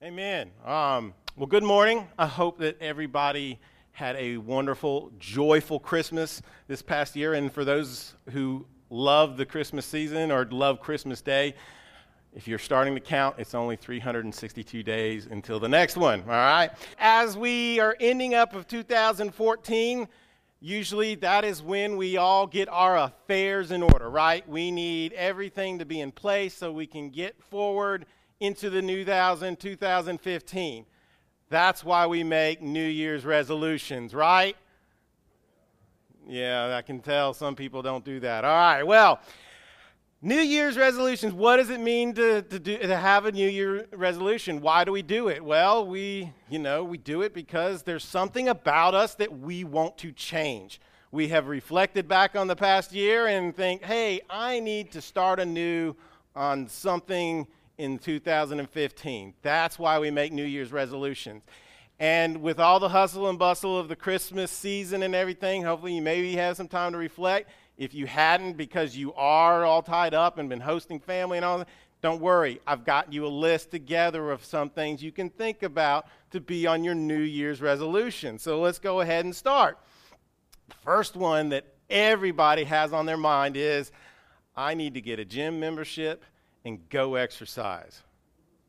Amen. Um, well, good morning. I hope that everybody had a wonderful, joyful Christmas this past year. And for those who love the Christmas season or love Christmas Day, if you're starting to count, it's only 362 days until the next one, all right? As we are ending up of 2014, usually that is when we all get our affairs in order, right? We need everything to be in place so we can get forward into the new thousand, 2015. That's why we make New Year's resolutions, right? Yeah, I can tell some people don't do that. All right, well, New Year's resolutions, what does it mean to, to, do, to have a New Year resolution? Why do we do it? Well, we, you know, we do it because there's something about us that we want to change. We have reflected back on the past year and think, hey, I need to start anew on something in 2015. That's why we make New Year's resolutions. And with all the hustle and bustle of the Christmas season and everything, hopefully you maybe have some time to reflect. If you hadn't, because you are all tied up and been hosting family and all that, don't worry. I've got you a list together of some things you can think about to be on your New Year's resolution. So let's go ahead and start. The first one that everybody has on their mind is I need to get a gym membership and go exercise.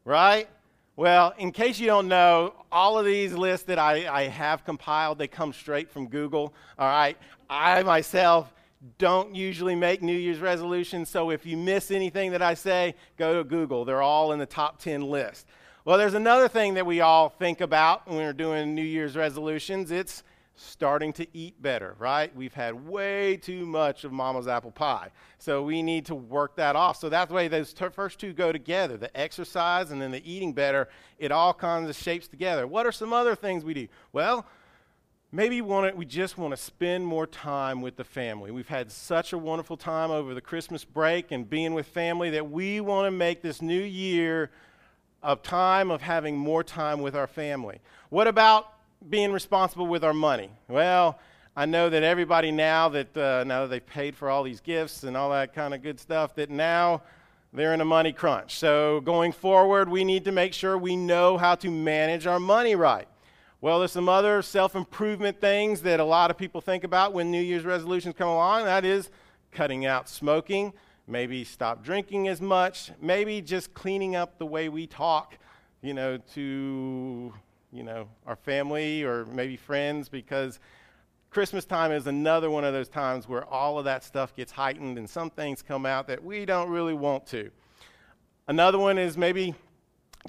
Right? Well, in case you don't know, all of these lists that I, I have compiled, they come straight from Google. All right? I myself don't usually make New Year's resolutions, so if you miss anything that I say, go to Google. They're all in the top 10 list. Well, there's another thing that we all think about when we're doing New Year's resolutions. It's starting to eat better, right? We've had way too much of mama's apple pie. So we need to work that off. So that way, those t- first two go together the exercise and then the eating better. It all kind of shapes together. What are some other things we do? Well, maybe want we just want to spend more time with the family. We've had such a wonderful time over the Christmas break and being with family that we want to make this new year of time of having more time with our family. What about being responsible with our money? Well, I know that everybody now that uh, now that they've paid for all these gifts and all that kind of good stuff, that now they're in a money crunch. So going forward, we need to make sure we know how to manage our money right. Well, there's some other self improvement things that a lot of people think about when New Year's resolutions come along. That is cutting out smoking, maybe stop drinking as much, maybe just cleaning up the way we talk, you know, to you know, our family or maybe friends because Christmas time is another one of those times where all of that stuff gets heightened and some things come out that we don't really want to. Another one is maybe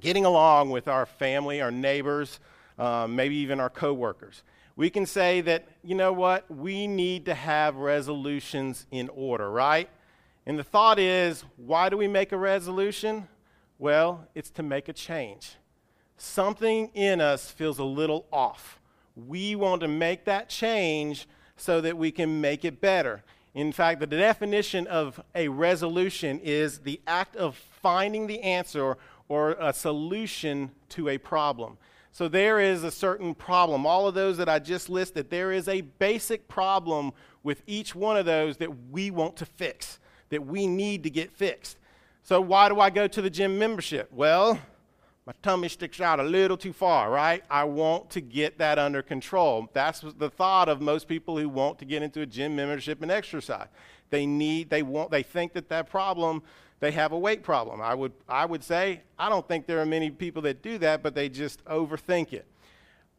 getting along with our family, our neighbors, um, maybe even our coworkers. We can say that, you know what, we need to have resolutions in order, right? And the thought is, why do we make a resolution? Well, it's to make a change something in us feels a little off. We want to make that change so that we can make it better. In fact, the definition of a resolution is the act of finding the answer or a solution to a problem. So there is a certain problem. All of those that I just listed, there is a basic problem with each one of those that we want to fix, that we need to get fixed. So why do I go to the gym membership? Well, my tummy sticks out a little too far, right? I want to get that under control. That's the thought of most people who want to get into a gym membership and exercise. They need, they want, they think that that problem, they have a weight problem. I would, I would say, I don't think there are many people that do that, but they just overthink it.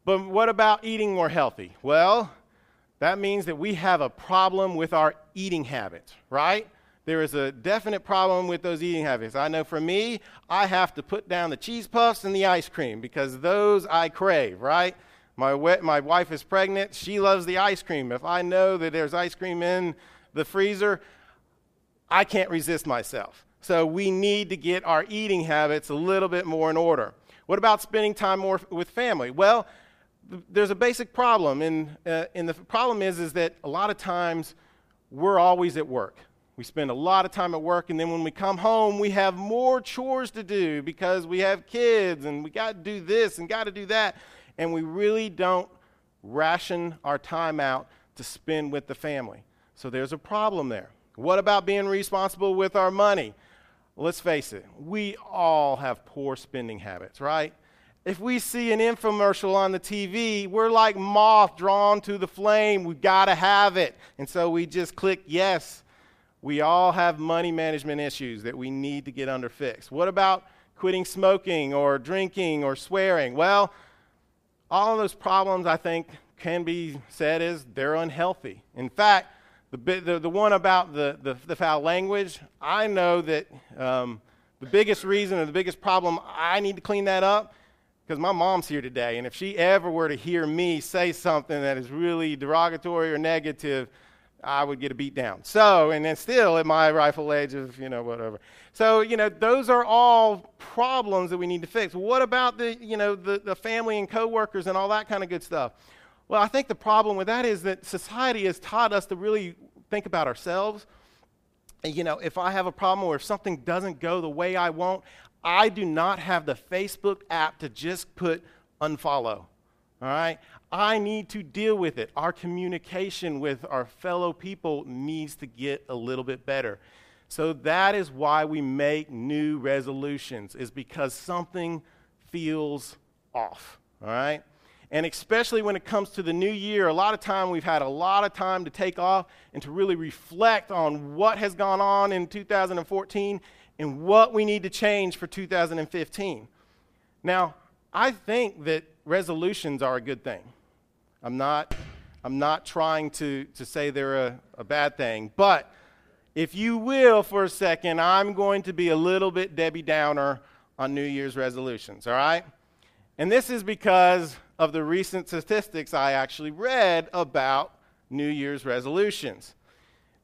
But what about eating more healthy? Well, that means that we have a problem with our eating habits, right? There is a definite problem with those eating habits. I know for me, I have to put down the cheese puffs and the ice cream because those I crave, right? My, my wife is pregnant. She loves the ice cream. If I know that there's ice cream in the freezer, I can't resist myself. So we need to get our eating habits a little bit more in order. What about spending time more with family? Well, th- there's a basic problem, and, uh, and the problem is, is that a lot of times we're always at work. We spend a lot of time at work, and then when we come home, we have more chores to do because we have kids and we got to do this and got to do that. And we really don't ration our time out to spend with the family. So there's a problem there. What about being responsible with our money? Let's face it, we all have poor spending habits, right? if we see an infomercial on the TV, we're like moth drawn to the flame. We've got to have it. And so we just click yes. We all have money management issues that we need to get under fixed. What about quitting smoking or drinking or swearing? Well, all of those problems, I think, can be said as they're unhealthy. In fact, the, the, the one about the, the, the foul language, I know that um, the biggest reason or the biggest problem I need to clean that up because my mom's here today, and if she ever were to hear me say something that is really derogatory or negative, I would get a beat down. So, and then still at my rifle age of, you know, whatever. So, you know, those are all problems that we need to fix. What about the, you know, the, the family and coworkers and all that kind of good stuff? Well, I think the problem with that is that society has taught us to really think about ourselves. You know, if I have a problem or if something doesn't go the way I want, I do not have the Facebook app to just put unfollow. All right? I need to deal with it. Our communication with our fellow people needs to get a little bit better. So that is why we make new resolutions is because something feels off. All right? And especially when it comes to the new year, a lot of time we've had a lot of time to take off and to really reflect on what has gone on in 2014 and what we need to change for 2015. Now, I think that resolutions are a good thing. I'm not, I'm not trying to, to say they're a, a bad thing, but if you will, for a second, I'm going to be a little bit Debbie Downer on New Year's resolutions, all right? And this is because of the recent statistics I actually read about New Year's resolutions.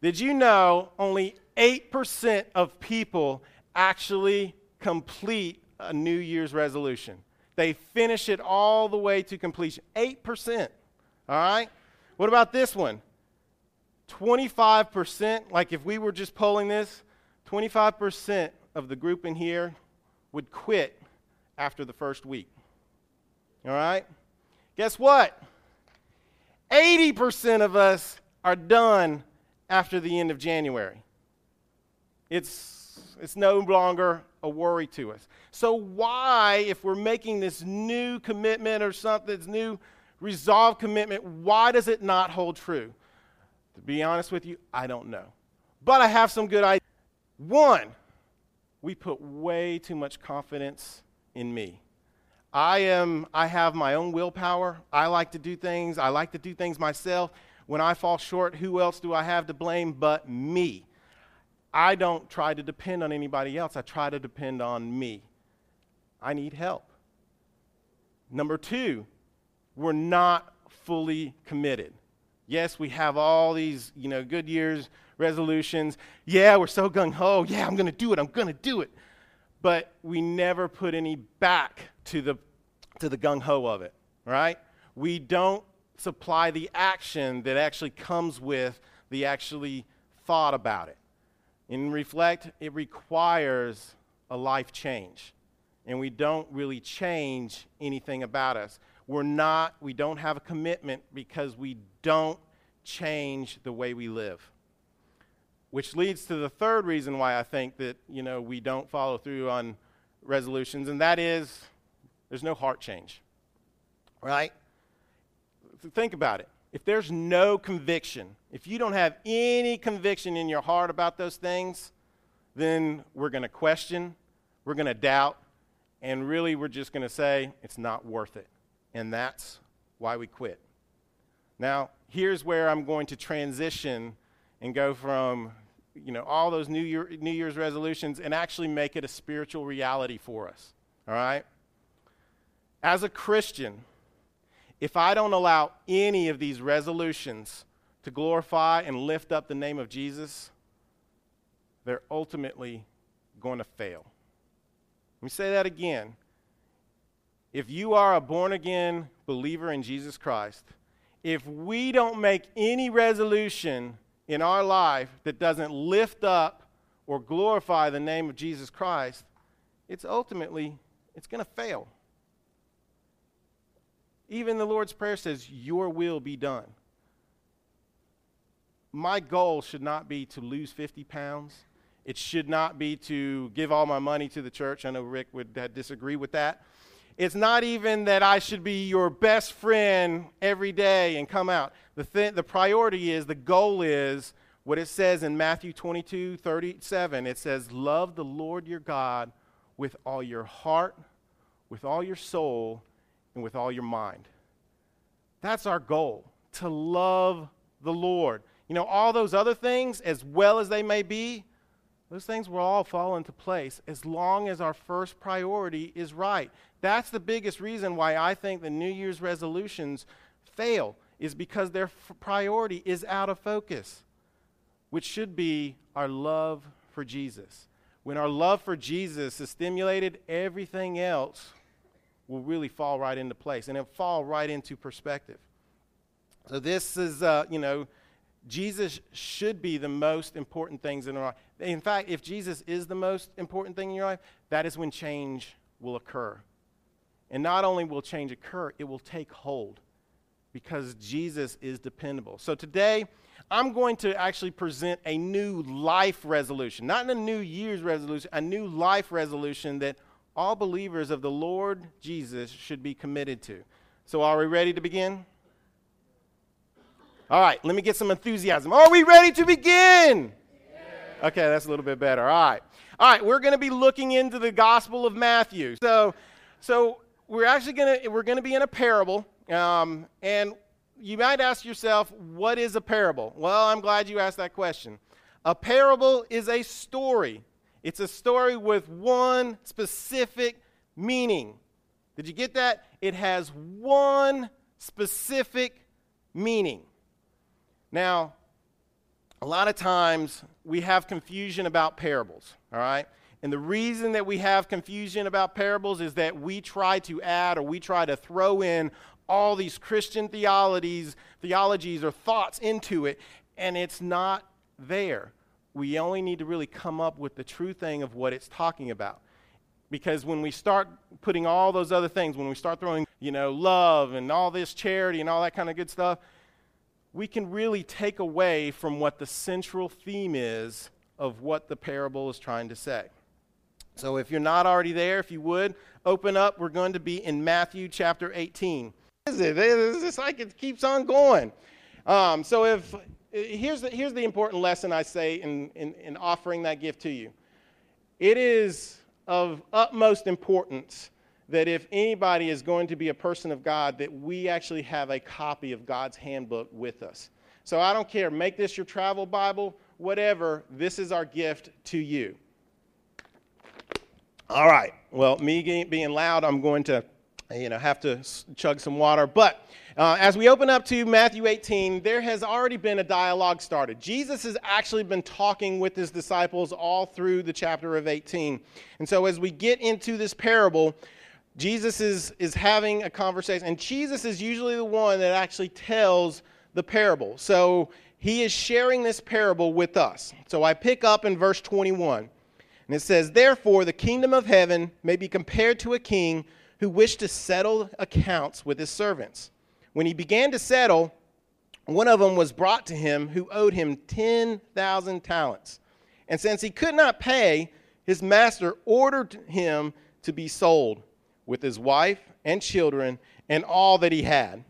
Did you know only 8% of people actually complete a New Year's resolution? They finish it all the way to completion. 8%. All right? What about this one? 25%, like if we were just polling this, 25% of the group in here would quit after the first week. All right? Guess what? 80% of us are done after the end of January. It's, it's no longer a worry to us. So, why, if we're making this new commitment or something, this new resolve commitment, why does it not hold true? To be honest with you, I don't know. But I have some good ideas. One, we put way too much confidence in me. I am I have my own willpower. I like to do things. I like to do things myself. When I fall short, who else do I have to blame but me? I don't try to depend on anybody else. I try to depend on me. I need help. Number 2, we're not fully committed. Yes, we have all these, you know, good years resolutions. Yeah, we're so gung ho. Yeah, I'm going to do it. I'm going to do it. But we never put any back to the to the gung ho of it, right? We don't supply the action that actually comes with the actually thought about it. In reflect, it requires a life change. And we don't really change anything about us. We're not, we don't have a commitment because we don't change the way we live. Which leads to the third reason why I think that, you know, we don't follow through on resolutions, and that is there's no heart change. Right? Think about it. If there's no conviction, if you don't have any conviction in your heart about those things, then we're going to question, we're going to doubt, and really we're just going to say it's not worth it. And that's why we quit. Now, here's where I'm going to transition and go from you know all those new, Year, new year's resolutions and actually make it a spiritual reality for us all right as a christian if I don't allow any of these resolutions to glorify and lift up the name of Jesus, they're ultimately going to fail. Let me say that again. If you are a born again believer in Jesus Christ, if we don't make any resolution in our life that doesn't lift up or glorify the name of Jesus Christ, it's ultimately it's going to fail. Even the Lord's Prayer says, Your will be done. My goal should not be to lose 50 pounds. It should not be to give all my money to the church. I know Rick would disagree with that. It's not even that I should be your best friend every day and come out. The, th- the priority is, the goal is what it says in Matthew 22 37. It says, Love the Lord your God with all your heart, with all your soul, and with all your mind. That's our goal, to love the Lord. You know, all those other things, as well as they may be, those things will all fall into place as long as our first priority is right. That's the biggest reason why I think the New Year's resolutions fail, is because their f- priority is out of focus, which should be our love for Jesus. When our love for Jesus is stimulated, everything else will really fall right into place and it'll fall right into perspective. So, this is, uh, you know, Jesus should be the most important things in our life. In fact, if Jesus is the most important thing in your life, that is when change will occur. And not only will change occur, it will take hold because Jesus is dependable. So today, I'm going to actually present a new life resolution, not a new year's resolution, a new life resolution that all believers of the Lord Jesus should be committed to. So, are we ready to begin? All right, let me get some enthusiasm. Are we ready to begin? Okay, that's a little bit better. All right. All right, we're going to be looking into the Gospel of Matthew. So, so we're actually going to we're going to be in a parable, um, and you might ask yourself, what is a parable? Well, I'm glad you asked that question. A parable is a story. It's a story with one specific meaning. Did you get that? It has one specific meaning. Now, a lot of times we have confusion about parables, all right? And the reason that we have confusion about parables is that we try to add or we try to throw in all these Christian theologies, theologies or thoughts into it, and it's not there. We only need to really come up with the true thing of what it's talking about. Because when we start putting all those other things, when we start throwing, you know, love and all this charity and all that kind of good stuff, we can really take away from what the central theme is of what the parable is trying to say. So if you're not already there, if you would, open up. We're going to be in Matthew chapter 18. Is it? It's just like it keeps on going. Um, so if here's the, here's the important lesson I say in, in, in offering that gift to you. It is of utmost importance that if anybody is going to be a person of God, that we actually have a copy of God's handbook with us. So I don't care, make this your travel Bible, whatever, this is our gift to you. All right, well, me being loud, I'm going to you know, have to chug some water. But uh, as we open up to Matthew 18, there has already been a dialogue started. Jesus has actually been talking with his disciples all through the chapter of 18. And so as we get into this parable, Jesus is, is having a conversation, and Jesus is usually the one that actually tells the parable. So he is sharing this parable with us. So I pick up in verse 21, and it says, Therefore, the kingdom of heaven may be compared to a king who wished to settle accounts with his servants. When he began to settle, one of them was brought to him who owed him 10,000 talents. And since he could not pay, his master ordered him to be sold with his wife and children and all that he had,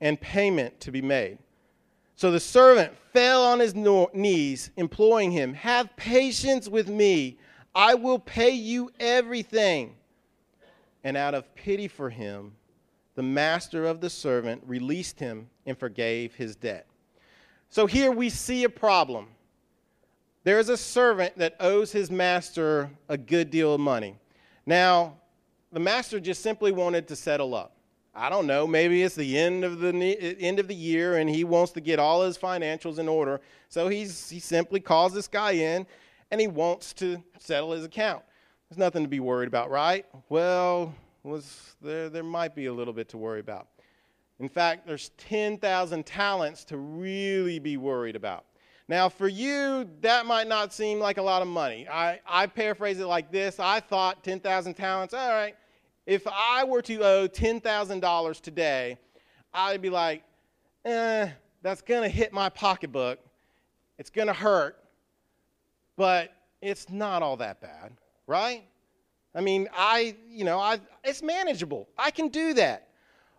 and payment to be made. So the servant fell on his knees, imploring him, Have patience with me, I will pay you everything. And out of pity for him, the master of the servant released him and forgave his debt. So here we see a problem. There is a servant that owes his master a good deal of money. Now, the master just simply wanted to settle up. I don't know, maybe it's the end of the end of the year and he wants to get all his financials in order. So he's he simply calls this guy in and he wants to settle his account. There's nothing to be worried about, right? Well, was there there might be a little bit to worry about. In fact, there's 10,000 talents to really be worried about. Now, for you, that might not seem like a lot of money. I, I paraphrase it like this I thought 10,000 talents, all right, if I were to owe $10,000 today, I'd be like, eh, that's going to hit my pocketbook. It's going to hurt, but it's not all that bad, right? I mean, I, you know, I, it's manageable. I can do that.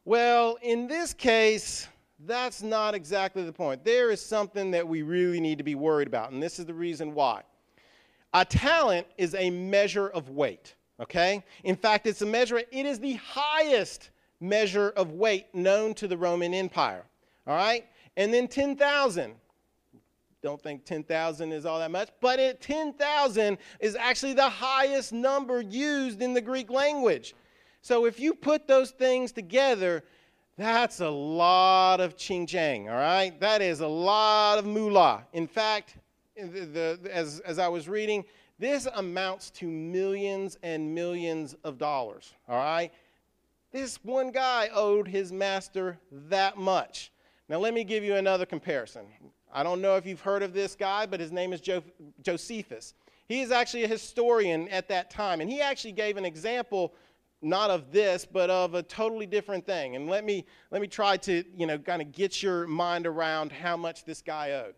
Well, in this case, that's not exactly the point. There is something that we really need to be worried about, and this is the reason why. A talent is a measure of weight, okay? In fact, it's a measure, it is the highest measure of weight known to the Roman Empire, all right? And then 10,000. Don't think 10,000 is all that much, but it, 10,000 is actually the highest number used in the Greek language. So if you put those things together, that's a lot of ching chang, all right? That is a lot of moolah. In fact, the, the, as, as I was reading, this amounts to millions and millions of dollars, all right? This one guy owed his master that much. Now, let me give you another comparison. I don't know if you've heard of this guy, but his name is jo- Josephus. He is actually a historian at that time, and he actually gave an example not of this, but of a totally different thing. And let me, let me try to, you know, kind of get your mind around how much this guy owed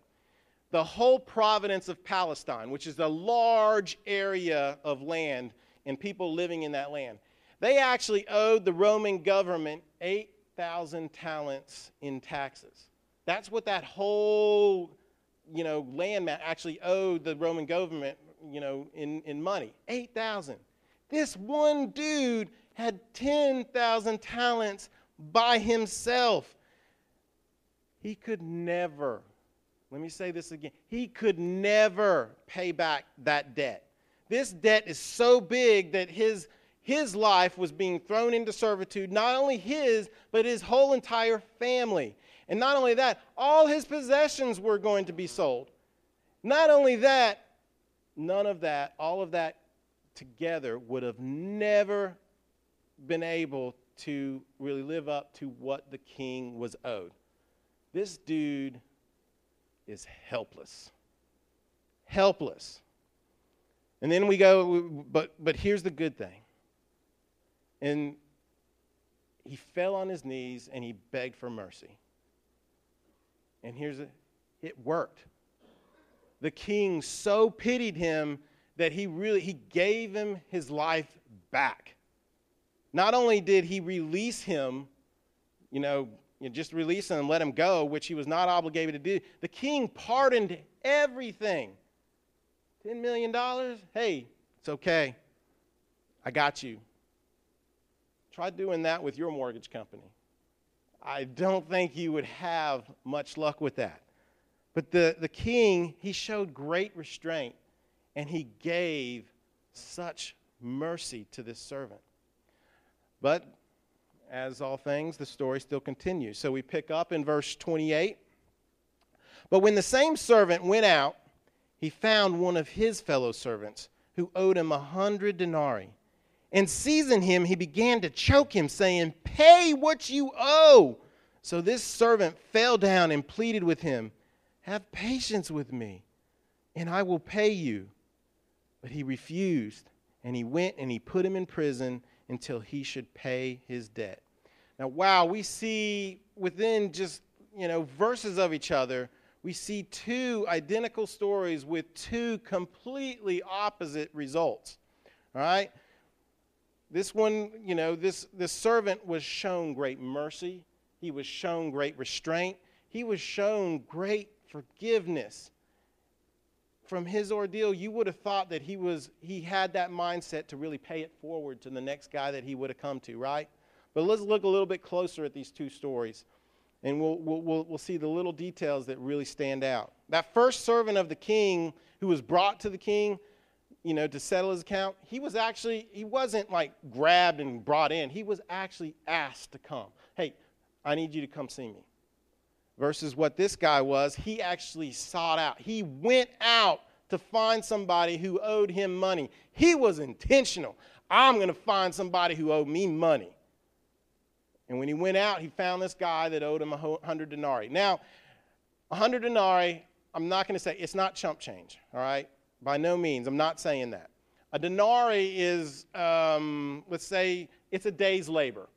the whole province of Palestine, which is a large area of land and people living in that land, they actually owed the Roman government 8,000 talents in taxes. That's what that whole, you know, land actually owed the Roman government, you know, in, in money. 8,000. This one dude had 10,000 talents by himself. He could never let me say this again. He could never pay back that debt. This debt is so big that his, his life was being thrown into servitude, not only his, but his whole entire family. And not only that, all his possessions were going to be sold. Not only that, none of that, all of that together would have never been able to really live up to what the king was owed. This dude is helpless. Helpless. And then we go, but, but here's the good thing. And he fell on his knees and he begged for mercy. And here's it it worked. The king so pitied him that he really he gave him his life back. Not only did he release him, you know, you know, just release him and let him go, which he was not obligated to do. The king pardoned everything. $10 million? Hey, it's okay. I got you. Try doing that with your mortgage company. I don't think you would have much luck with that. But the, the king, he showed great restraint and he gave such mercy to this servant. But as all things, the story still continues. So we pick up in verse 28. But when the same servant went out, he found one of his fellow servants who owed him a hundred denarii. And seizing him, he began to choke him, saying, Pay what you owe. So this servant fell down and pleaded with him, Have patience with me, and I will pay you. But he refused, and he went and he put him in prison until he should pay his debt. Now, wow, we see within just, you know, verses of each other, we see two identical stories with two completely opposite results. All right? This one, you know, this, this servant was shown great mercy. He was shown great restraint. He was shown great forgiveness from his ordeal, you would have thought that he was he had that mindset to really pay it forward to the next guy that he would have come to, right? But let's look a little bit closer at these two stories, and we'll, we'll, we'll, we'll see the little details that really stand out. That first servant of the king who was brought to the king, you know, to settle his account, he was actually, he wasn't like grabbed and brought in. He was actually asked to come. Hey, I need you to come see me versus what this guy was, he actually sought out. He went out to find somebody who owed him money. He was intentional. I'm going to find somebody who owed me money. And when he went out, he found this guy that owed him a 100 denarii. Now, a 100 denarii, I'm not going to say it's not chump change, all right? By no means. I'm not saying that. A denarii is, um, let's say, it's a day's labor.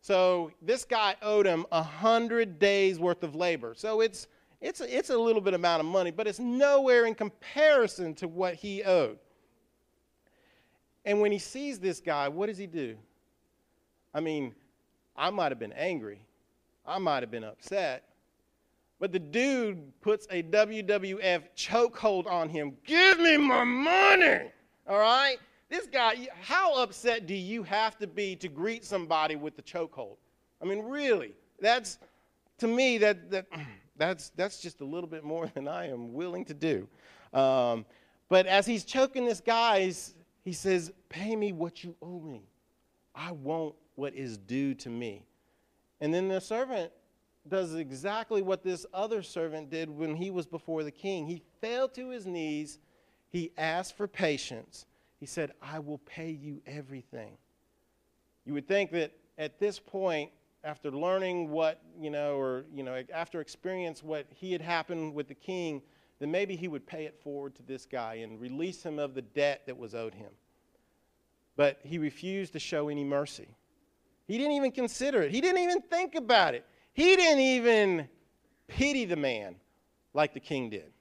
So this guy owed him a hundred days worth of labor. So it's it's a, it's a little bit amount of money, but it's nowhere in comparison to what he owed. And when he sees this guy, what does he do? I mean, I might have been angry. I might have been upset. But the dude puts a WWF chokehold on him. Give me my money. All right? This guy, how upset do you have to be to greet somebody with the chokehold? I mean, really, that's to me that that that's that's just a little bit more than I am willing to do. Um, but as he's choking this guy, he says, "Pay me what you owe me. I want what is due to me." And then the servant does exactly what this other servant did when he was before the king. He fell to his knees. He asked for patience. He said, I will pay you everything. You would think that at this point, after learning what, you know, or, you know, after experience what he had happened with the king, then maybe he would pay it forward to this guy and release him of the debt that was owed him. But he refused to show any mercy. He didn't even consider it, he didn't even think about it. He didn't even pity the man like the king did.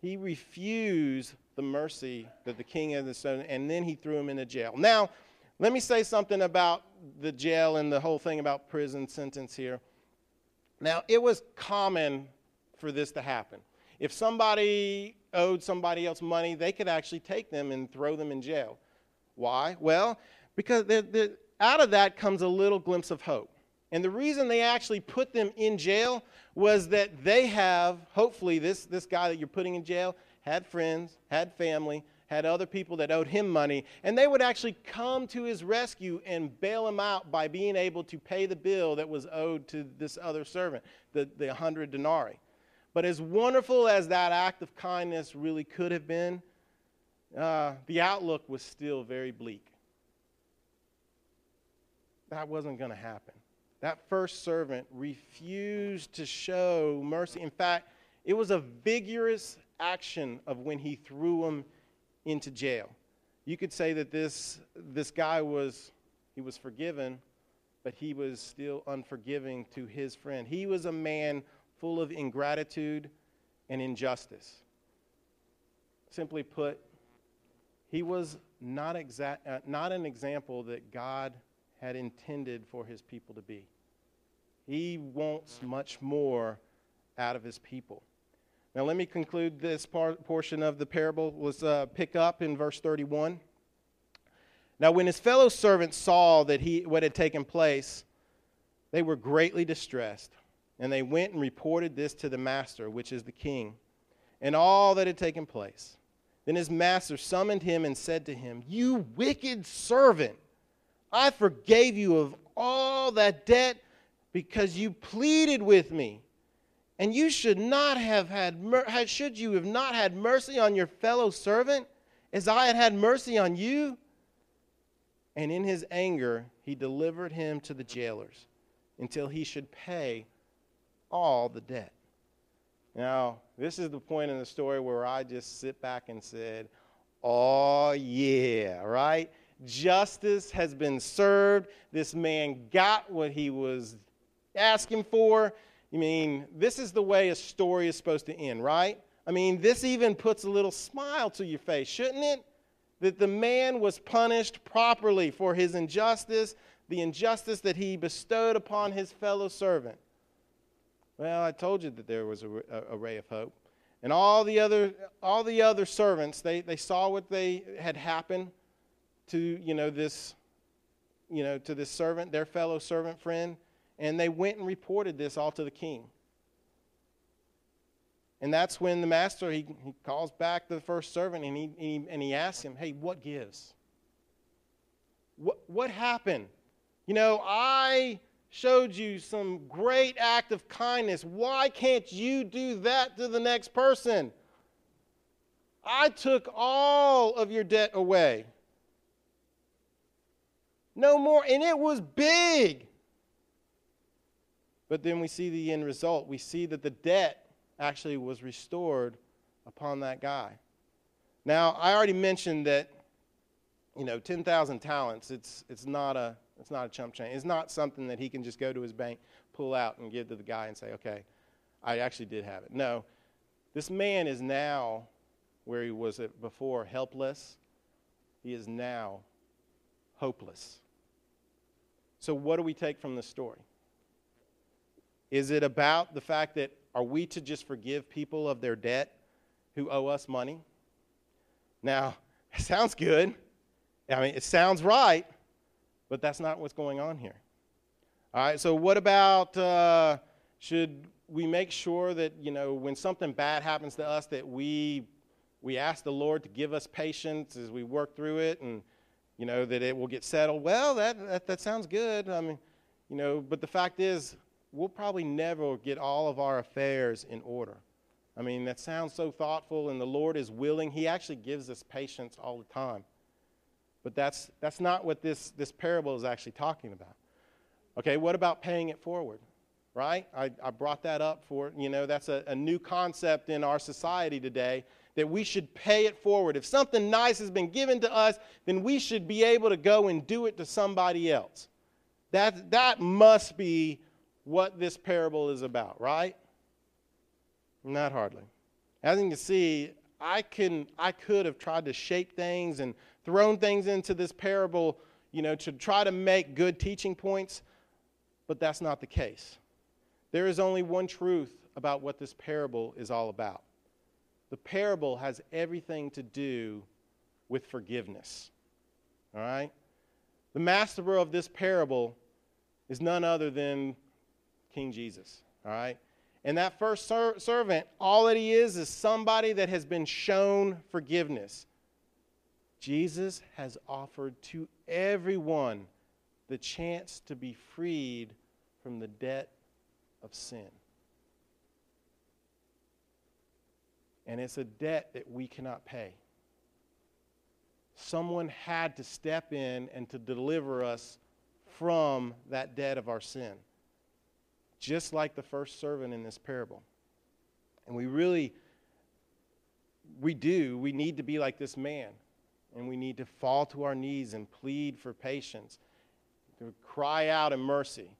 He refused the mercy that the king had, shown, and then he threw him into jail. Now, let me say something about the jail and the whole thing about prison sentence here. Now, it was common for this to happen. If somebody owed somebody else money, they could actually take them and throw them in jail. Why? Well, because they're, they're, out of that comes a little glimpse of hope. And the reason they actually put them in jail was that they have, hopefully, this, this guy that you're putting in jail had friends, had family, had other people that owed him money, and they would actually come to his rescue and bail him out by being able to pay the bill that was owed to this other servant, the, the 100 denarii. But as wonderful as that act of kindness really could have been, uh, the outlook was still very bleak. That wasn't going to happen. That first servant refused to show mercy. In fact, it was a vigorous action of when he threw him into jail. You could say that this, this guy was, he was forgiven, but he was still unforgiving to his friend. He was a man full of ingratitude and injustice. Simply put, he was not, exact, uh, not an example that God had intended for his people to be. He wants much more out of his people. Now, let me conclude this portion of the parable. Let's uh, pick up in verse 31. Now, when his fellow servants saw that he, what had taken place, they were greatly distressed, and they went and reported this to the master, which is the king, and all that had taken place. Then his master summoned him and said to him, You wicked servant, I forgave you of all that debt because you pleaded with me. And you should not have had, should you have not had mercy on your fellow servant as I had had mercy on you? And in his anger, he delivered him to the jailers until he should pay all the debt. Now, this is the point in the story where I just sit back and said, Oh, yeah, right? Justice has been served. This man got what he was asking for. I mean, this is the way a story is supposed to end, right? I mean, this even puts a little smile to your face, shouldn't it? That the man was punished properly for his injustice, the injustice that he bestowed upon his fellow servant. Well, I told you that there was a, a, a ray of hope. And all the other, all the other servants, they, they saw what they had happened to, you know, this, you know, to this servant, their fellow servant friend. And they went and reported this all to the king. And that's when the master, he, he calls back the first servant and he, and he, and he asks him, hey, what gives? What, what happened? You know, I showed you some great act of kindness. Why can't you do that to the next person? I took all of your debt away. No more. And it was big. But then we see the end result. We see that the debt actually was restored upon that guy. Now, I already mentioned that, you know, 10,000 talents, it's, it's, not a, it's not a chump change. It's not something that he can just go to his bank, pull out, and give to the guy and say, okay, I actually did have it. No, this man is now where he was before, helpless, he is now hopeless. So, what do we take from this story? Is it about the fact that are we to just forgive people of their debt who owe us money? Now, it sounds good. I mean, it sounds right, but that's not what's going on here. All right, so what about uh, should we make sure that, you know, when something bad happens to us, that we, we ask the Lord to give us patience as we work through it and, you know, that it will get settled? Well, that, that, that sounds good. I mean, you know, but the fact is, we'll probably never get all of our affairs in order. I mean, that sounds so thoughtful, and the Lord is willing. He actually gives us patience all the time. But that's, that's not what this, this parable is actually talking about. Okay, what about paying it forward? Right? I, I brought that up for, you know, that's a, a new concept in our society today that we should pay it forward. If something nice has been given to us, then we should be able to go and do it to somebody else. That, that must be what this parable is about, right? Not hardly. As you can see, I can I could have tried to shape things and thrown things into this parable, you know, to try to make good teaching points, but that's not the case. There is only one truth about what this parable is all about. The parable has everything to do with forgiveness. All right? The master of this parable is none other than King Jesus. All right? And that first ser- servant, all that he is, is somebody that has been shown forgiveness. Jesus has offered to everyone the chance to be freed from the debt of sin. And it's a debt that we cannot pay. Someone had to step in and to deliver us from that debt of our sin just like the first servant in this parable. And we really, we do, we need to be like this man. And we need to fall to our knees and plead for patience, to cry out in mercy,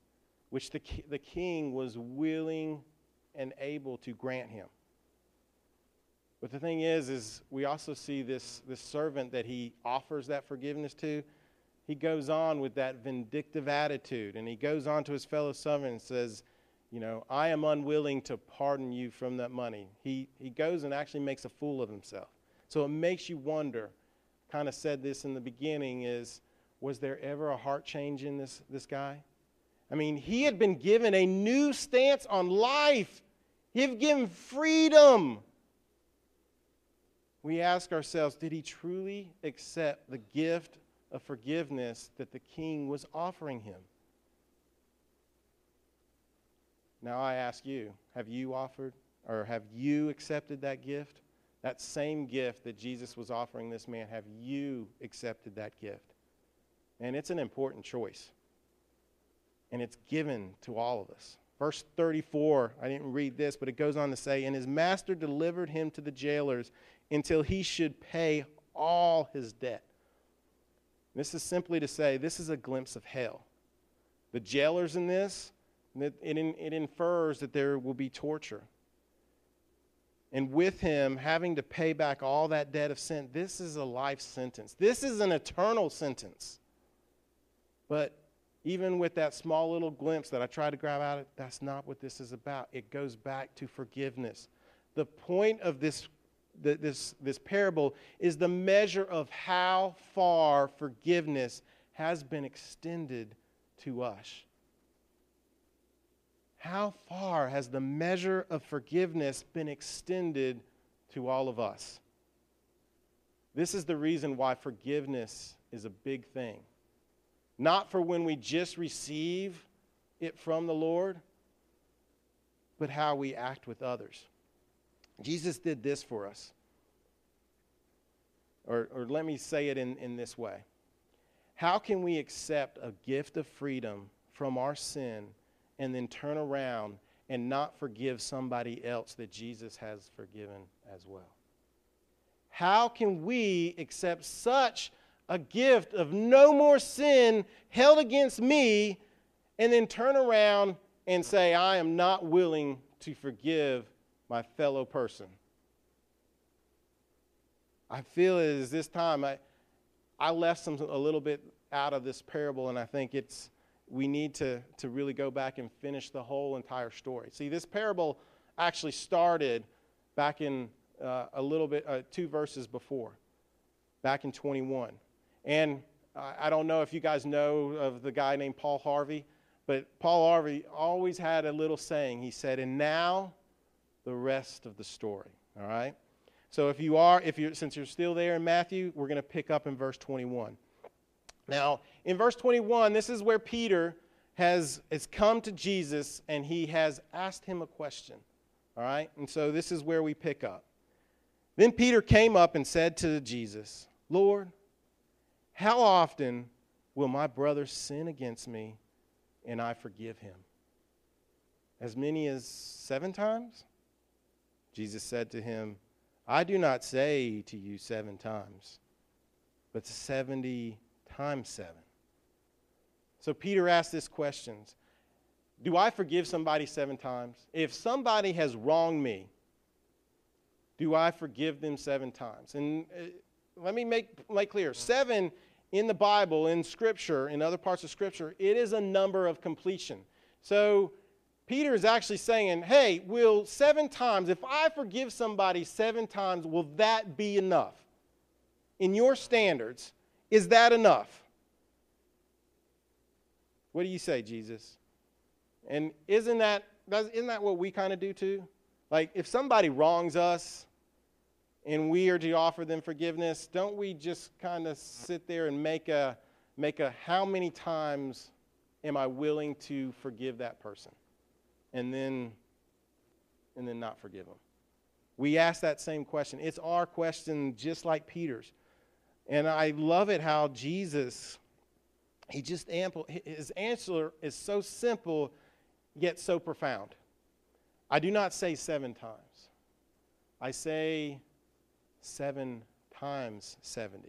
which the, the king was willing and able to grant him. But the thing is, is we also see this, this servant that he offers that forgiveness to. He goes on with that vindictive attitude, and he goes on to his fellow servant and says, you know, I am unwilling to pardon you from that money. He, he goes and actually makes a fool of himself. So it makes you wonder, kind of said this in the beginning, is was there ever a heart change in this, this guy? I mean, he had been given a new stance on life. He had given freedom. We ask ourselves, did he truly accept the gift of forgiveness that the king was offering him? Now I ask you, have you offered or have you accepted that gift? That same gift that Jesus was offering this man, have you accepted that gift? And it's an important choice. And it's given to all of us. Verse 34, I didn't read this, but it goes on to say, And his master delivered him to the jailers until he should pay all his debt. This is simply to say, this is a glimpse of hell. The jailers in this, it, it, it infers that there will be torture. And with him having to pay back all that debt of sin, this is a life sentence. This is an eternal sentence. But even with that small little glimpse that I tried to grab out, of it, that's not what this is about. It goes back to forgiveness. The point of this, this, this parable is the measure of how far forgiveness has been extended to us. How far has the measure of forgiveness been extended to all of us? This is the reason why forgiveness is a big thing. Not for when we just receive it from the Lord, but how we act with others. Jesus did this for us. Or, or let me say it in, in this way How can we accept a gift of freedom from our sin? and then turn around and not forgive somebody else that Jesus has forgiven as well? How can we accept such a gift of no more sin held against me and then turn around and say, I am not willing to forgive my fellow person? I feel it is this time. I, I left some a little bit out of this parable, and I think it's we need to, to really go back and finish the whole entire story. See, this parable actually started back in uh, a little bit, uh, two verses before, back in 21. And I don't know if you guys know of the guy named Paul Harvey, but Paul Harvey always had a little saying. He said, And now the rest of the story. All right? So if you are, if you're, since you're still there in Matthew, we're going to pick up in verse 21. Now, in verse 21, this is where Peter has, has come to Jesus and he has asked him a question. All right? And so this is where we pick up. Then Peter came up and said to Jesus, Lord, how often will my brother sin against me and I forgive him? As many as seven times? Jesus said to him, I do not say to you seven times, but 70 times seven. So Peter asked this question Do I forgive somebody seven times? If somebody has wronged me, do I forgive them seven times? And uh, let me make, make clear seven in the Bible, in Scripture, in other parts of Scripture, it is a number of completion. So Peter is actually saying, hey, will seven times, if I forgive somebody seven times, will that be enough? In your standards, is that enough? What do you say, Jesus? And isn't that, isn't that what we kind of do too? Like, if somebody wrongs us and we are to offer them forgiveness, don't we just kind of sit there and make a, make a how many times am I willing to forgive that person? And then, and then not forgive them. We ask that same question. It's our question, just like Peter's. And I love it how Jesus, he just ample, his answer is so simple, yet so profound. I do not say seven times. I say seven times 70.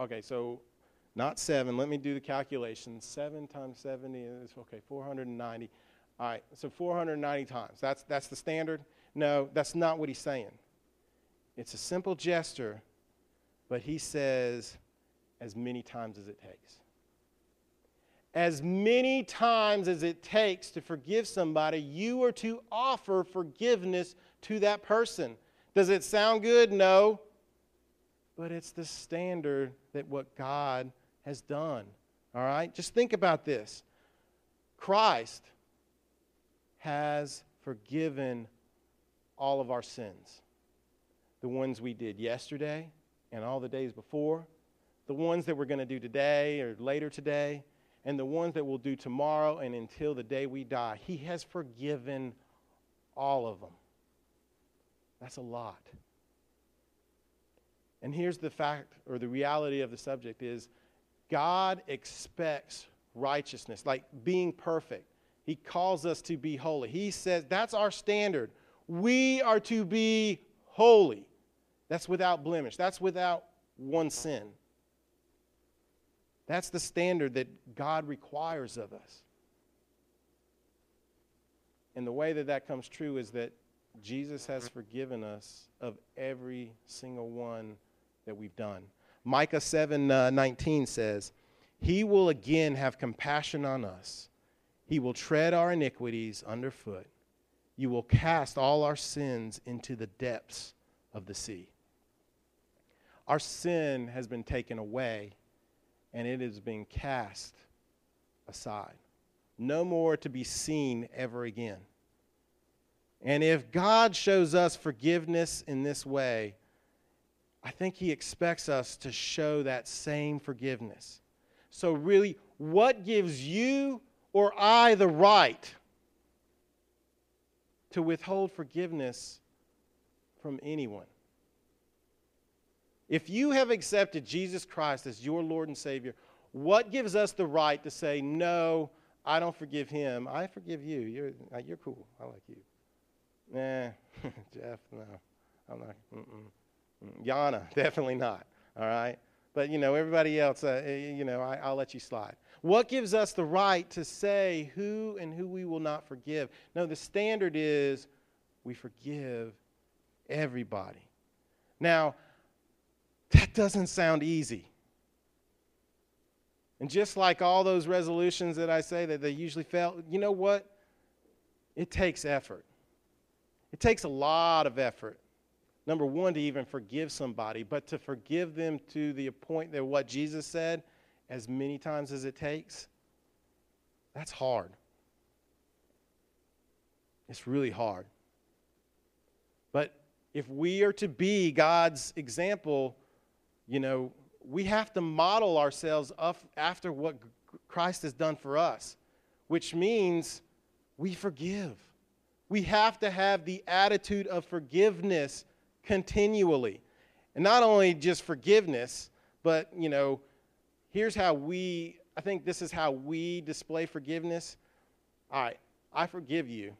Okay, so not seven. Let me do the calculation. Seven times 70 is, okay, 490. All right, so 490 times. That's, that's the standard? No, that's not what he's saying. It's a simple gesture but he says, as many times as it takes. As many times as it takes to forgive somebody, you are to offer forgiveness to that person. Does it sound good? No. But it's the standard that what God has done. All right? Just think about this. Christ has forgiven all of our sins. The ones we did yesterday, and all the days before, the ones that we're going to do today or later today, and the ones that we'll do tomorrow and until the day we die. He has forgiven all of them. That's a lot. And here's the fact or the reality of the subject is God expects righteousness, like being perfect. He calls us to be holy. He says that's our standard. We are to be holy. That's without blemish. That's without one sin. That's the standard that God requires of us. And the way that that comes true is that Jesus has forgiven us of every single one that we've done. Micah 7 uh, 19 says, He will again have compassion on us. He will tread our iniquities underfoot. You will cast all our sins into the depths of the sea. Our sin has been taken away and it is being cast aside. No more to be seen ever again. And if God shows us forgiveness in this way, I think He expects us to show that same forgiveness. So, really, what gives you or I the right to withhold forgiveness from anyone? If you have accepted Jesus Christ as your Lord and Savior, what gives us the right to say, no, I don't forgive him. I forgive you. You're, you're cool. I like you. Nah, Jeff, no. I'm not. Mm-mm. Yana, definitely not. All right? But, you know, everybody else, uh, eh, you know, I, I'll let you slide. What gives us the right to say who and who we will not forgive? No, the standard is we forgive everybody. Now, That doesn't sound easy. And just like all those resolutions that I say that they usually fail, you know what? It takes effort. It takes a lot of effort. Number one, to even forgive somebody, but to forgive them to the point that what Jesus said, as many times as it takes, that's hard. It's really hard. But if we are to be God's example, you know, we have to model ourselves after what Christ has done for us, which means we forgive. We have to have the attitude of forgiveness continually. And not only just forgiveness, but, you know, here's how we, I think this is how we display forgiveness. All right, I forgive you.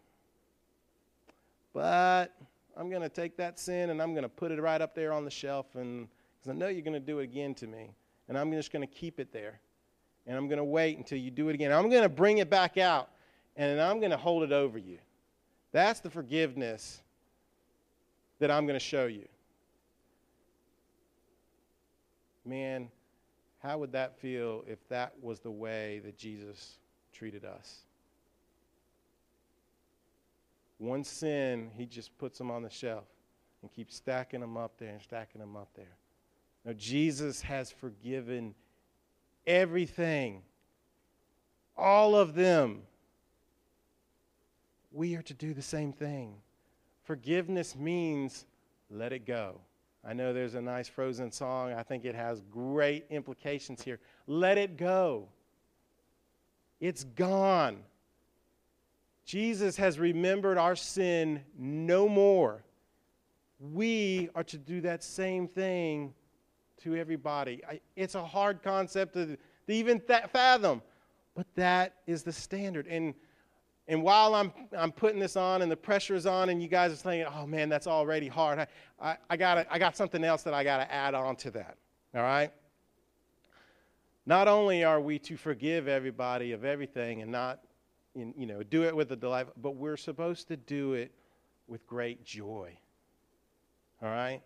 But I'm going to take that sin and I'm going to put it right up there on the shelf and because I know you're going to do it again to me. And I'm just going to keep it there. And I'm going to wait until you do it again. I'm going to bring it back out and I'm going to hold it over you. That's the forgiveness that I'm going to show you. Man, how would that feel if that was the way that Jesus treated us? One sin, he just puts them on the shelf and keeps stacking them up there and stacking them up there. Now, Jesus has forgiven everything, all of them. We are to do the same thing. Forgiveness means let it go. I know there's a nice frozen song. I think it has great implications here. Let it go. It's gone. Jesus has remembered our sin no more. We are to do that same thing to everybody. I, it's a hard concept to, to even th- fathom, but that is the standard. And and while I'm, I'm putting this on and the pressure is on, and you guys are saying, oh man, that's already hard, I, I, I, got I got something else that I got to add on to that. All right? Not only are we to forgive everybody of everything and not, you know, do it with a delight, but we're supposed to do it with great joy. All right?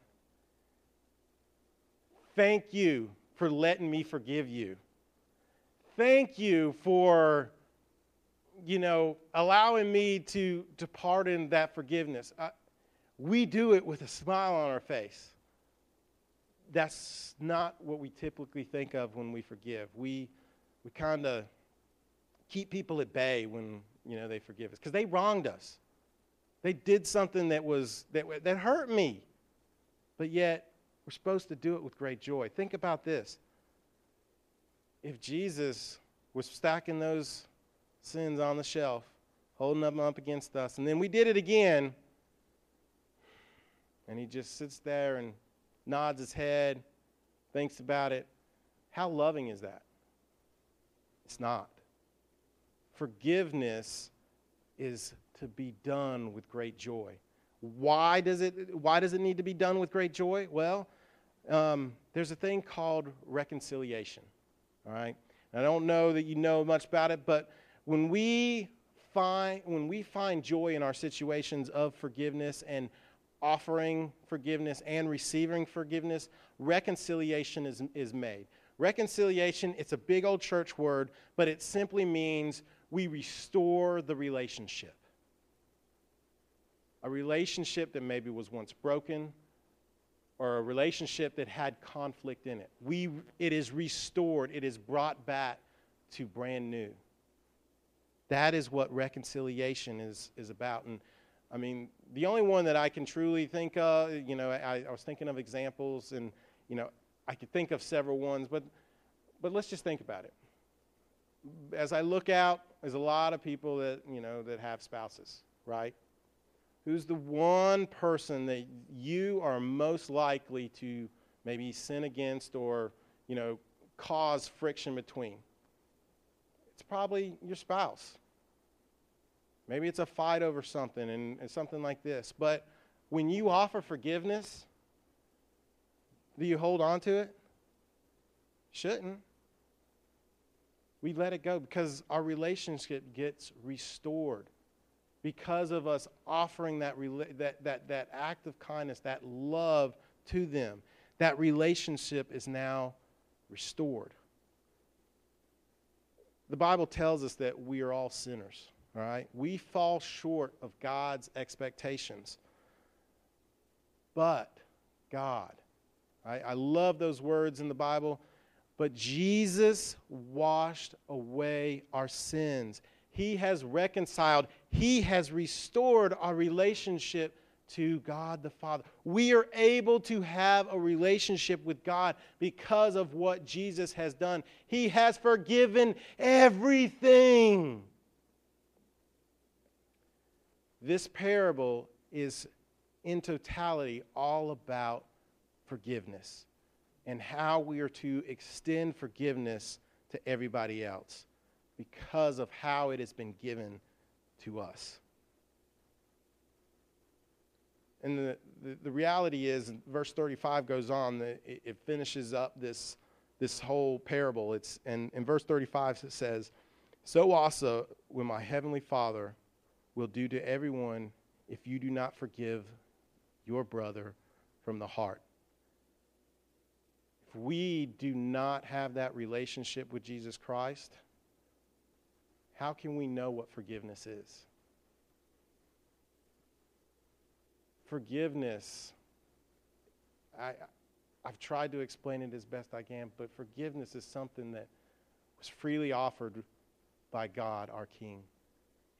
Thank you for letting me forgive you. Thank you for, you know, allowing me to, to pardon that forgiveness. I, we do it with a smile on our face. That's not what we typically think of when we forgive. We, we kind of keep people at bay when you know they forgive us because they wronged us. They did something that was that, that hurt me, but yet we're supposed to do it with great joy. Think about this. If Jesus was stacking those sins on the shelf, holding them up against us, and then we did it again, and he just sits there and nods his head, thinks about it, how loving is that? It's not. Forgiveness is to be done with great joy. Why does it, why does it need to be done with great joy? Well, um, there's a thing called reconciliation. All right? I don't know that you know much about it, but when we find when we find joy in our situations of forgiveness and offering forgiveness and receiving forgiveness, reconciliation is, is made. Reconciliation, it's a big old church word, but it simply means we restore the relationship. A relationship that maybe was once broken, or a relationship that had conflict in it. We, it is restored, it is brought back to brand new. That is what reconciliation is, is about. And I mean, the only one that I can truly think of, you know, I, I was thinking of examples and, you know, I could think of several ones, but, but let's just think about it. As I look out, there's a lot of people that, you know, that have spouses, right? Who's the one person that you are most likely to maybe sin against or, you know, cause friction between? It's probably your spouse. Maybe it's a fight over something and, and something like this. But when you offer forgiveness, do you hold on to it? Shouldn't. We let it go because our relationship gets restored because of us offering that, that, that, that act of kindness, that love to them. That relationship is now restored. The Bible tells us that we are all sinners, all right? We fall short of God's expectations. But God, right? I love those words in the Bible. But Jesus washed away our sins. He has reconciled, He has restored our relationship to God the Father. We are able to have a relationship with God because of what Jesus has done. He has forgiven everything. This parable is in totality all about forgiveness and how we are to extend forgiveness to everybody else because of how it has been given to us. And the, the, the reality is, verse 35 goes on, it, it, finishes up this, this whole parable. It's, and in verse 35 it says, So also will my heavenly Father will do to everyone if you do not forgive your brother from the heart. If we do not have that relationship with Jesus Christ, how can we know what forgiveness is? Forgiveness, I, I've tried to explain it as best I can, but forgiveness is something that was freely offered by God, our King.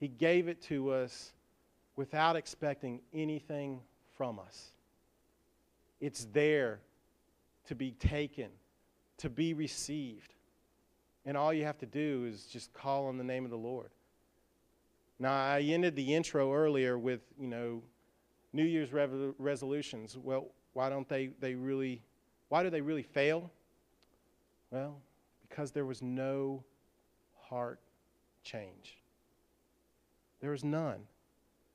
He gave it to us without expecting anything from us. It's there to be taken, to be received. And all you have to do is just call on the name of the Lord. Now, I ended the intro earlier with, you know, New Year's resolutions. Well, why don't they, they really, why do they really fail? Well, because there was no heart change. There was none.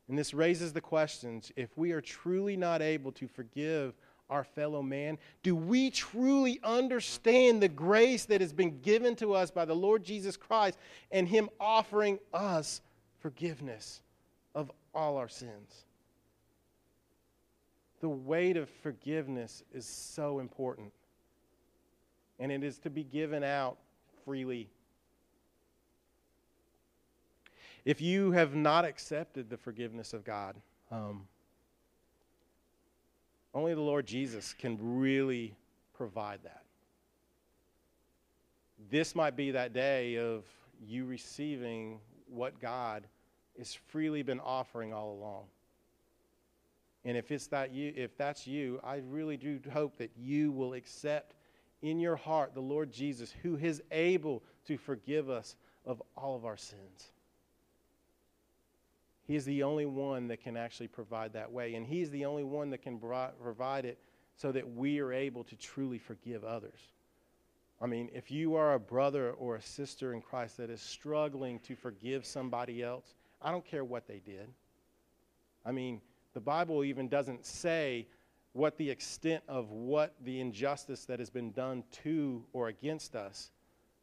And this raises the questions if we are truly not able to forgive our fellow man, do we truly understand the grace that has been given to us by the Lord Jesus Christ and Him offering us forgiveness of all our sins? The weight of forgiveness is so important, and it is to be given out freely if you have not accepted the forgiveness of God, um, only the Lord Jesus can really provide that. This might be that day of you receiving what God has freely been offering all along. And if it's that you, if that's you, I really do hope that you will accept in your heart the Lord Jesus, who is able to forgive us of all of our sins. He is the only one that can actually provide that way. And He's the only one that can provide it so that we are able to truly forgive others. I mean, if you are a brother or a sister in Christ that is struggling to forgive somebody else, I don't care what they did. I mean, the Bible even doesn't say what the extent of what the injustice that has been done to or against us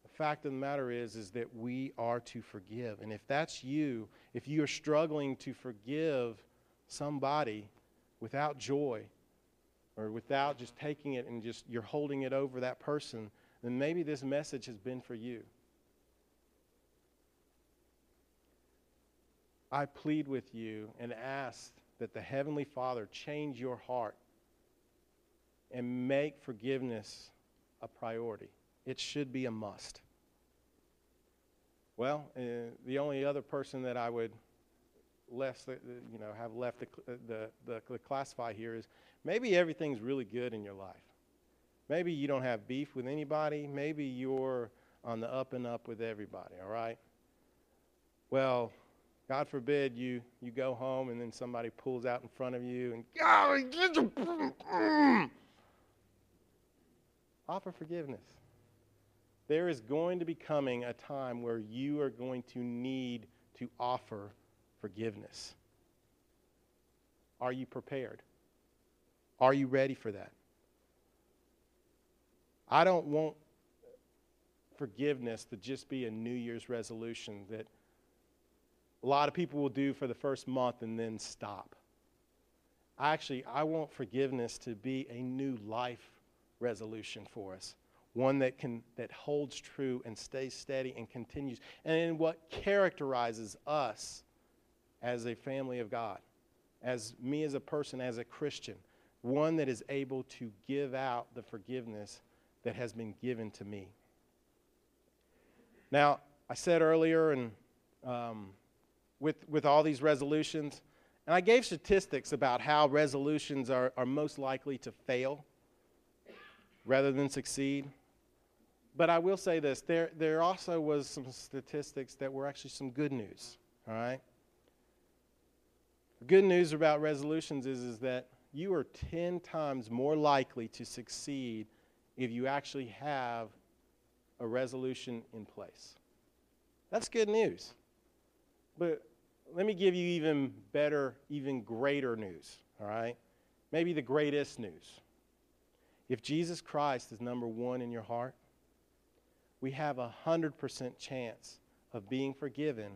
The fact of the matter is is that we are to forgive. And if that's you, if you are struggling to forgive somebody without joy or without just taking it and just you're holding it over that person, then maybe this message has been for you. I plead with you and ask that the Heavenly Father change your heart and make forgiveness a priority. It should be a must. Well, uh, the only other person that I would less, uh, you know, have left the, uh, the, the, the classify here is maybe everything's really good in your life. Maybe you don't have beef with anybody. Maybe you're on the up and up with everybody, all right? Well, God forbid you, you go home and then somebody pulls out in front of you and God, offer forgiveness there is going to be coming a time where you are going to need to offer forgiveness. Are you prepared? Are you ready for that? I don't want forgiveness to just be a New Year's resolution that a lot of people will do for the first month and then stop. Actually, I want forgiveness to be a new life resolution for us. One that can that holds true and stays steady and continues. And what characterizes us as a family of God, as me as a person, as a Christian, one that is able to give out the forgiveness that has been given to me. Now, I said earlier, and um, with, with all these resolutions, and I gave statistics about how resolutions are, are most likely to fail rather than succeed. But I will say this there, there also was some statistics that were actually some good news, all right? The good news about resolutions is, is that you are 10 times more likely to succeed if you actually have a resolution in place. That's good news. But let me give you even better, even greater news, all right? Maybe the greatest news. If Jesus Christ is number one in your heart, we have a 100% chance of being forgiven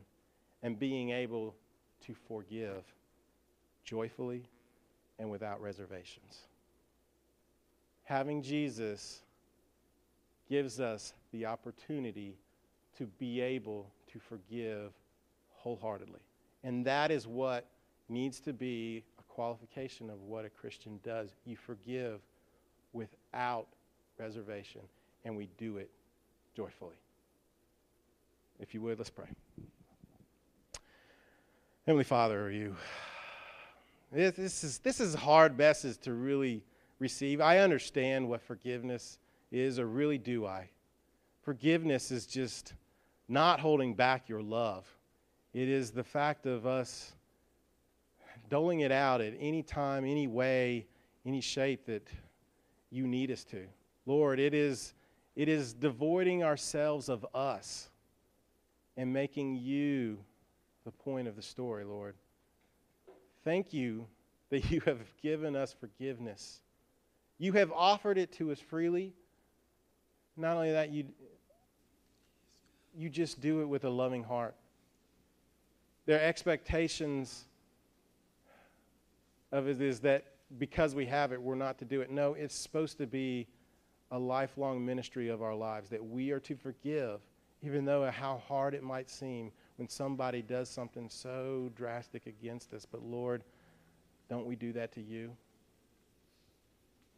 and being able to forgive joyfully and without reservations. Having Jesus gives us the opportunity to be able to forgive wholeheartedly. And that is what needs to be a qualification of what a Christian does. You forgive without reservation, and we do it joyfully. If you would, let's pray. Heavenly Father, are you this is, this is hard message to really receive. I understand what forgiveness is, or really do I. Forgiveness is just not holding back your love, it is the fact of us doling it out at any time, any way, any shape that you need us to. Lord, it is, it is devoiding ourselves of us and making you the point of the story, Lord. Thank you that you have given us forgiveness. You have offered it to us freely. Not only that, you, you just do it with a loving heart. Their expectations of it is that because we have it, we're not to do it. No, it's supposed to be a lifelong ministry of our lives that we are to forgive, even though how hard it might seem when somebody does something so drastic against us. But Lord, don't we do that to you?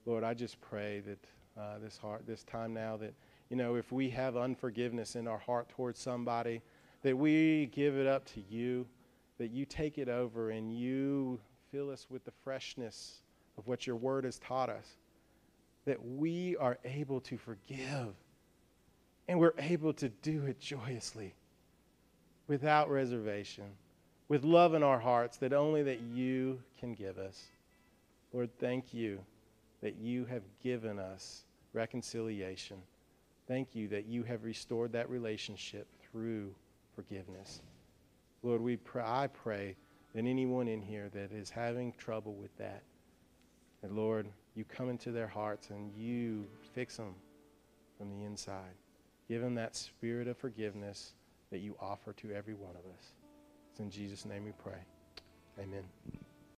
Lord, I just pray that uh, this heart, this time now, that you know, if we have unforgiveness in our heart towards somebody, that we give it up to you, that you take it over and you fill us with the freshness of what your word has taught us, that we are able to forgive and we're able to do it joyously without reservation, with love in our hearts that only that you can give us. Lord, thank you that you have given us reconciliation. Thank you that you have restored that relationship through forgiveness. Lord, we pray, I pray that anyone in here that is having trouble with that, that Lord, you come into their hearts and you fix them from the inside. Give them that spirit of forgiveness that you offer to every one of us. It's in Jesus' name we pray. Amen.